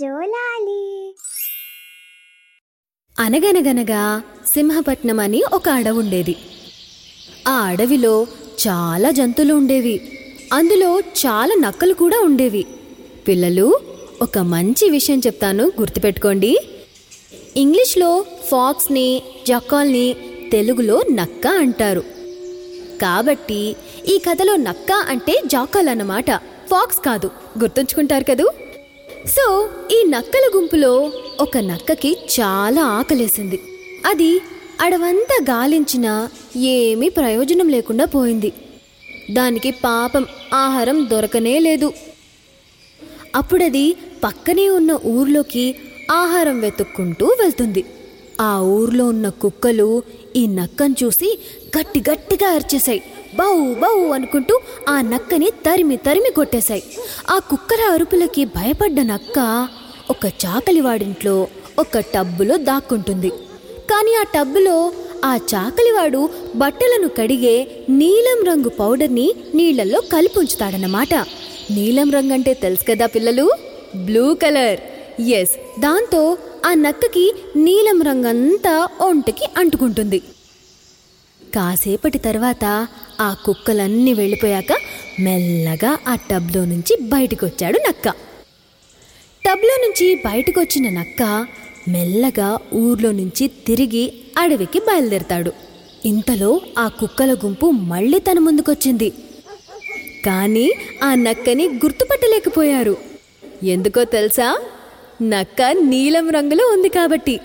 జోలాలి. అనగనగనగా సింహపట్నం అని ఒక అడవుండేది ఆ అడవిలో చాలా జంతువులు ఉండేవి. అందులో చాలా నక్కలు కూడా ఉండేవి. పిల్లలు ఒక మంచి విషయం చెప్తాను గుర్తుపెట్టుకోండి. ఇంగ్లీష్లో ఫాక్స్ని జకాల్ని తెలుగులో నక్క అంటారు. కాబట్టి ఈ కథలో నక్క అంటే జాకాల్ అన్నమాట. ఫాక్స్ కాదు. గుర్తుంచుకుంటారు కదూ? సో ఈ నక్కల గుంపులో ఒక నక్కకి చాలా ఆకలేసింది. అది అడవంతా గాలించినా ఏమీ ప్రయోజనం లేకుండా పోయింది. దానికి పాపం ఆహారం దొరకనే లేదు. అప్పుడది పక్కనే ఉన్న ఊర్లోకి ఆహారం వెతుక్కుంటూ వెళ్తుంది. ఆ ఊర్లో ఉన్న కుక్కలు ఈ నక్కను చూసి గట్టి గట్టిగా అరిచేశాయి. బౌ బౌ అనుకుంటూ ఆ నక్కని తరిమి తరిమి కొట్టేశాయి. ఆ కుక్కల అరుపులకి భయపడ్డ నక్క ఒక చాకలివాడింట్లో ఒక టబ్బులో దాక్కుంటుంది. కానీ ఆ టబ్బులో ఆ చాకలివాడు బట్టలను కడిగే నీలం రంగు పౌడర్ని నీళ్ళలో కలిపి ఉంచుతాడన్నమాట. నీలం రంగు అంటే తెలుసు కదా పిల్లలు? Blue colour. ఎస్ దాంతో ఆ నక్కకి నీలం రంగంతా ఒంటికి అంటుకుంటుంది. కాసేపటి తర్వాత ఆ కుక్కలన్నీ వెళ్ళిపోయాక మెల్లగా ఆ టబ్లో నుంచి బయటకు వచ్చాడు నక్క. టబ్లో నుంచి బయటకు వచ్చిన నక్క మెల్లగా ఊర్లో నుంచి తిరిగి అడవికి బయలుదేరతాడు. ఇంతలో ఆ కుక్కల గుంపు మళ్ళీ తన ముందుకొచ్చింది. కానీ ఆ నక్కని గుర్తుపట్టలేకపోయారు. ఎందుకో తెలుసా? నక్క నీలం రంగులో ఉంది కాబట్టి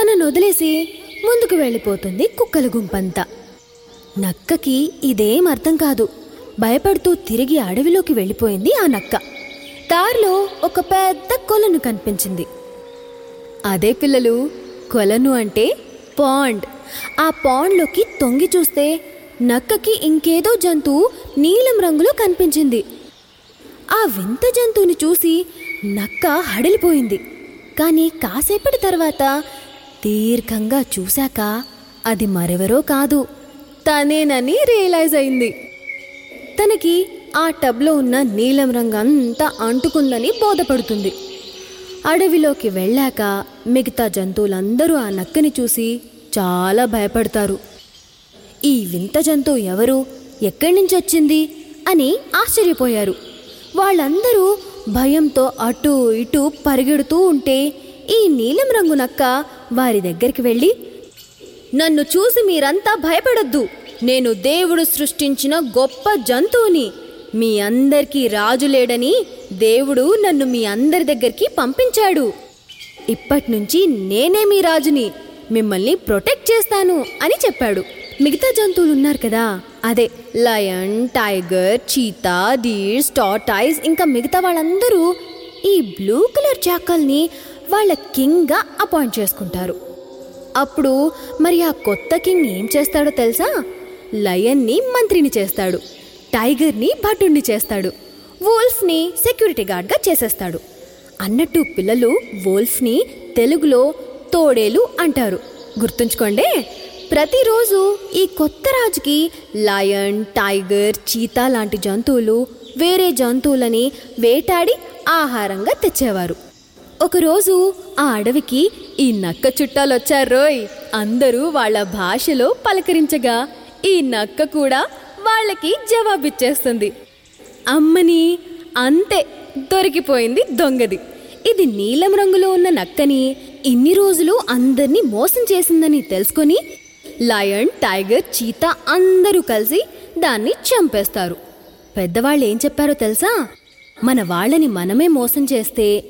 తనను వదిలేసి ముందుకు వెళ్ళిపోతుంది కుక్కల గుంపంతా. నక్కకి ఇదేం అర్థం కాదు. భయపడుతూ తిరిగి అడవిలోకి వెళ్ళిపోయింది ఆ నక్క. దారిలో ఒక పెద్ద కొలను కనిపించింది. అదే పిల్లలు కొలను అంటే పాండ్. ఆ పాండ్లోకి తొంగి చూస్తే నక్కకి ఇంకేదో జంతువు నీలం రంగులో కనిపించింది. ఆ వింత జంతువుని చూసి నక్క హడలిపోయింది. కానీ కాసేపటి తర్వాత దీర్ఘంగా చూశాక అది మరెవరో కాదు తనేనని రియలైజ్ అయింది. తనకి ఆ టబ్లో ఉన్న నీలం రంగు అంతా అంటుకుందని బోధపడుతుంది. అడవిలోకి వెళ్ళాక మిగతా జంతువులందరూ ఆ నక్కని చూసి చాలా భయపడతారు. ఈ వింత జంతువు ఎవరు ఎక్కడి నుంచి వచ్చింది అని ఆశ్చర్యపోయారు. వాళ్ళందరూ భయంతో అటూ ఇటూ పరిగెడుతూ ఉంటే ఈ నీలం రంగు నక్క వారి దగ్గరికి వెళ్ళి నన్ను చూసి మీరంతా భయపడొద్దు. నేను దేవుడు సృష్టించిన గొప్ప జంతువుని. మీ అందరికీ రాజు లేడని దేవుడు నన్ను మీ అందరి దగ్గరికి పంపించాడు. ఇప్పటినుంచి నేనే మీ రాజుని. మిమ్మల్ని ప్రొటెక్ట్ చేస్తాను అని చెప్పాడు. మిగతా జంతువులు ఉన్నారు కదా. అదే lion tiger cheetah deers tortoise ఇంకా మిగతా వాళ్ళందరూ ఈ బ్లూ కలర్ చాకల్ని వాళ్ళ కింగ్గా అపాయింట్ చేసుకుంటారు. అప్పుడు మరి ఆ కొత్త కింగ్ ఏం చేస్తాడో తెలుసా? లయన్ని మంత్రిని చేస్తాడు టైగర్ని భటుణ్ణి చేస్తాడు వోల్ఫ్ని సెక్యూరిటీ గార్డ్గా చేసేస్తాడు. అన్నట్టు పిల్లలు వోల్ఫ్ని తెలుగులో తోడేలు అంటారు. గుర్తుంచుకోండి? ప్రతిరోజు ఈ కొత్త రాజుకి లయన్ టైగర్ చీతా లాంటి జంతువులు వేరే జంతువులని వేటాడి ఆహారంగా తెచ్చేవారు. ఒకరోజు ఆ అడవికి ఈ నక్క చుట్టాలొచ్చారోయ్! అందరూ వాళ్ళ భాషలో పలకరించగా ఈ నక్క కూడా వాళ్ళకి జవాబిచ్చేస్తుంది. అమ్మని అంతే దొరికిపోయింది దొంగది. ఇది నీలం రంగులో ఉన్న నక్కని ఇన్ని రోజులు అందరినీ మోసం చేసిందని తెలుసుకొని లయన్ టైగర్ చీత అందరూ కలిసి దాన్ని చంపేస్తారు. పెద్దవాళ్ళు ఏం చెప్పారో తెలుసా? మన వాళ్ళని మనమే మోసం చేస్తే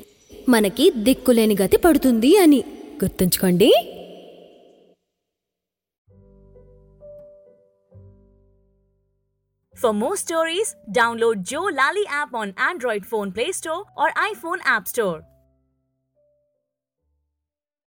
మనకి దిక్కులేని గతి పడుతుంది అని. గుర్తుంచుకోండి. For more stories, download Joe Lally app on Android phone Play Store or iPhone App Store.